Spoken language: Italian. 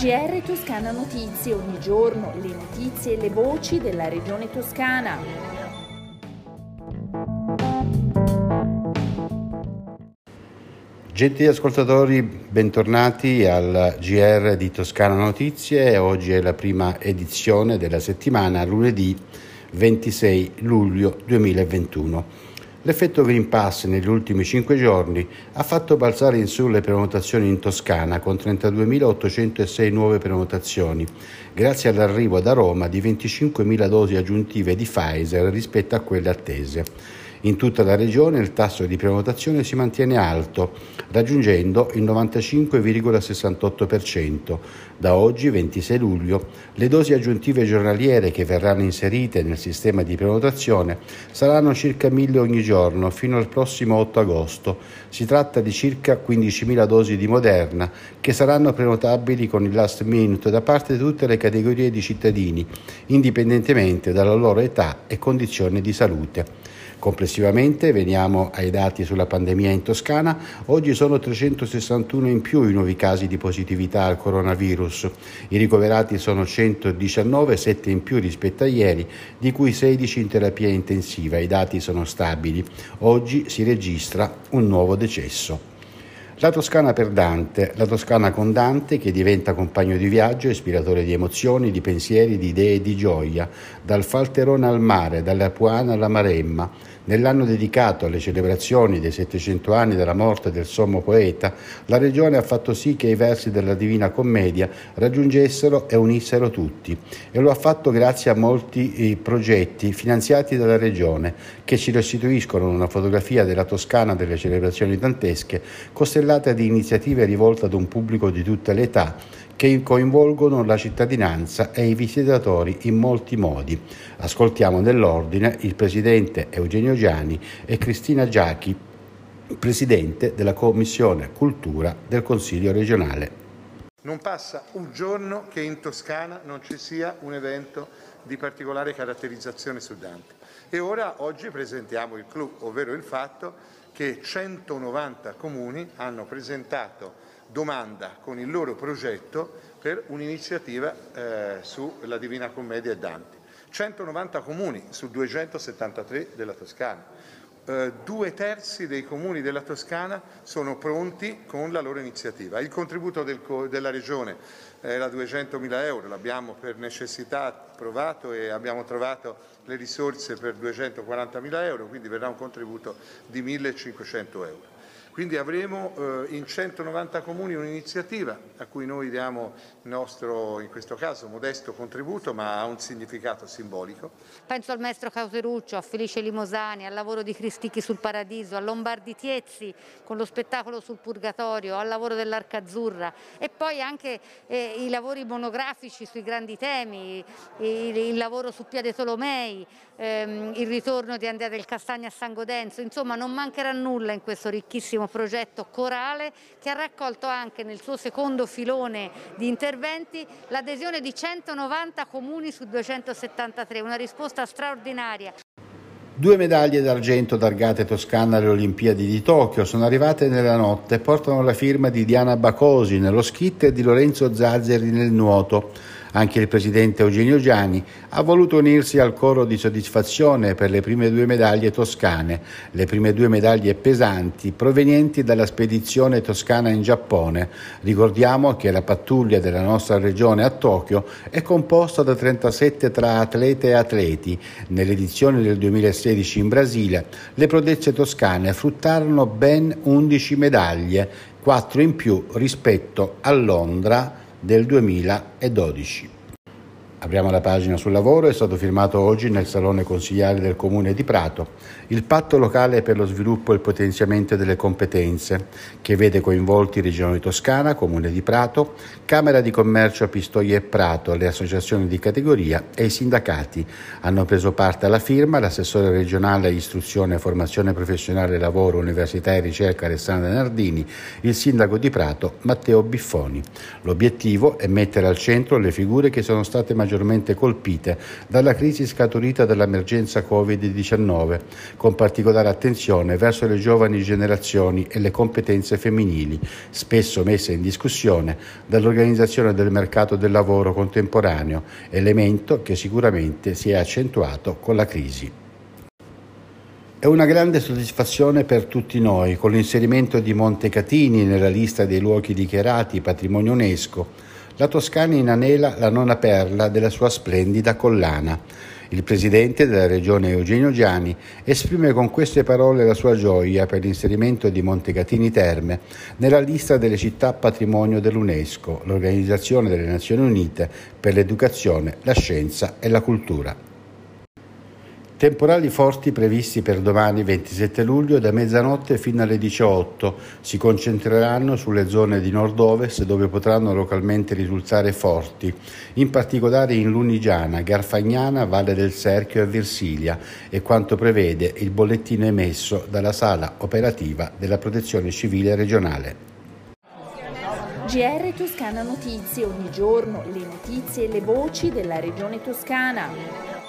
GR Toscana Notizie, ogni giorno le notizie e le voci della regione toscana. Gentili ascoltatori, bentornati al GR di Toscana Notizie. Oggi è la prima edizione della settimana, lunedì 26 luglio 2021. L'effetto Green Pass negli ultimi cinque giorni ha fatto balzare in su le prenotazioni in Toscana con 32.806 nuove prenotazioni, grazie all'arrivo da Roma di 25.000 dosi aggiuntive di Pfizer rispetto a quelle attese. In tutta la regione il tasso di prenotazione si mantiene alto, raggiungendo il 95,68%. Da oggi, 26 luglio, le dosi aggiuntive giornaliere che verranno inserite nel sistema di prenotazione saranno circa 1.000 ogni giorno fino al prossimo 8 agosto. Si tratta di circa 15.000 dosi di Moderna che saranno prenotabili con il last minute da parte di tutte le categorie di cittadini, indipendentemente dalla loro età e condizione di salute. Complessivamente, veniamo ai dati sulla pandemia in Toscana, oggi sono 361 in più i nuovi casi di positività al coronavirus. I ricoverati sono 119, 7 in più rispetto a ieri, di cui 16 in terapia intensiva. I dati sono stabili. Oggi si registra un nuovo decesso. La Toscana per Dante, la Toscana con Dante che diventa compagno di viaggio, ispiratore di emozioni, di pensieri, di idee e di gioia, dal Falterone al mare, dalla Puana alla Maremma, Nell'anno dedicato alle celebrazioni dei 700 anni della morte del sommo poeta, la Regione ha fatto sì che i versi della Divina Commedia raggiungessero e unissero tutti e lo ha fatto grazie a molti eh, progetti finanziati dalla Regione che ci restituiscono una fotografia della Toscana delle celebrazioni dantesche costellata di iniziative rivolte ad un pubblico di tutte le età che coinvolgono la cittadinanza e i visitatori in molti modi. Ascoltiamo nell'ordine il presidente Eugenio Giani e Cristina Giachi, presidente della Commissione Cultura del Consiglio regionale. Non passa un giorno che in Toscana non ci sia un evento di particolare caratterizzazione su Dante. E ora oggi presentiamo il clou, ovvero il fatto che 190 comuni hanno presentato domanda con il loro progetto per un'iniziativa eh, sulla Divina Commedia e Dante. 190 comuni su 273 della Toscana. Eh, due terzi dei comuni della Toscana sono pronti con la loro iniziativa. Il contributo del, della Regione era 200.000 euro, l'abbiamo per necessità provato e abbiamo trovato le risorse per 240.000 euro, quindi verrà un contributo di 1.500 euro. Quindi avremo eh, in 190 comuni un'iniziativa a cui noi diamo il nostro, in questo caso, modesto contributo, ma ha un significato simbolico. Penso al maestro Cauteruccio, a Felice Limosani, al lavoro di Cristichi sul Paradiso, a Lombardi Tiezzi con lo spettacolo sul Purgatorio, al lavoro dell'Arca Azzurra e poi anche eh, i lavori monografici sui grandi temi, il, il lavoro su Piade Tolomei, ehm, il ritorno di Andrea del Castagno a San Godenzo, insomma non mancherà nulla in questo ricchissimo progetto corale che ha raccolto anche nel suo secondo filone di interventi l'adesione di 190 comuni su 273, una risposta straordinaria. Due medaglie d'argento targate Toscana alle Olimpiadi di Tokyo sono arrivate nella notte e portano la firma di Diana Bacosi nello skit e di Lorenzo Zazzeri nel nuoto. Anche il presidente Eugenio Giani ha voluto unirsi al coro di soddisfazione per le prime due medaglie toscane, le prime due medaglie pesanti provenienti dalla spedizione toscana in Giappone. Ricordiamo che la pattuglia della nostra regione a Tokyo è composta da 37 tra atlete e atleti. Nell'edizione del 2016 in Brasile le prodezze toscane fruttarono ben 11 medaglie, 4 in più rispetto a Londra del 2012. Apriamo la pagina sul lavoro, è stato firmato oggi nel Salone Consigliare del Comune di Prato il patto locale per lo sviluppo e il potenziamento delle competenze, che vede coinvolti Regione Toscana, Comune di Prato, Camera di Commercio Pistoia e Prato, le associazioni di categoria e i sindacati. Hanno preso parte alla firma l'assessore regionale Istruzione, Formazione Professionale, Lavoro, Università e Ricerca Alessandra Nardini, il sindaco di Prato Matteo Biffoni. L'obiettivo è mettere al centro le figure che sono state maggiormente maggiormente colpite dalla crisi scaturita dall'emergenza Covid-19, con particolare attenzione verso le giovani generazioni e le competenze femminili, spesso messe in discussione dall'organizzazione del mercato del lavoro contemporaneo, elemento che sicuramente si è accentuato con la crisi. È una grande soddisfazione per tutti noi con l'inserimento di Montecatini nella lista dei luoghi dichiarati patrimonio UNESCO. La Toscana inanela la nona perla della sua splendida collana. Il presidente della regione Eugenio Giani esprime con queste parole la sua gioia per l'inserimento di Montecatini Terme nella lista delle città patrimonio dell'UNESCO, l'Organizzazione delle Nazioni Unite per l'educazione, la scienza e la cultura. Temporali forti previsti per domani 27 luglio da mezzanotte fino alle 18 si concentreranno sulle zone di nord-ovest dove potranno localmente risultare forti, in particolare in Lunigiana, Garfagnana, Valle del Serchio e Versilia e quanto prevede il bollettino emesso dalla sala operativa della Protezione Civile regionale. GR Toscana Notizie, ogni giorno le notizie e le voci della regione toscana.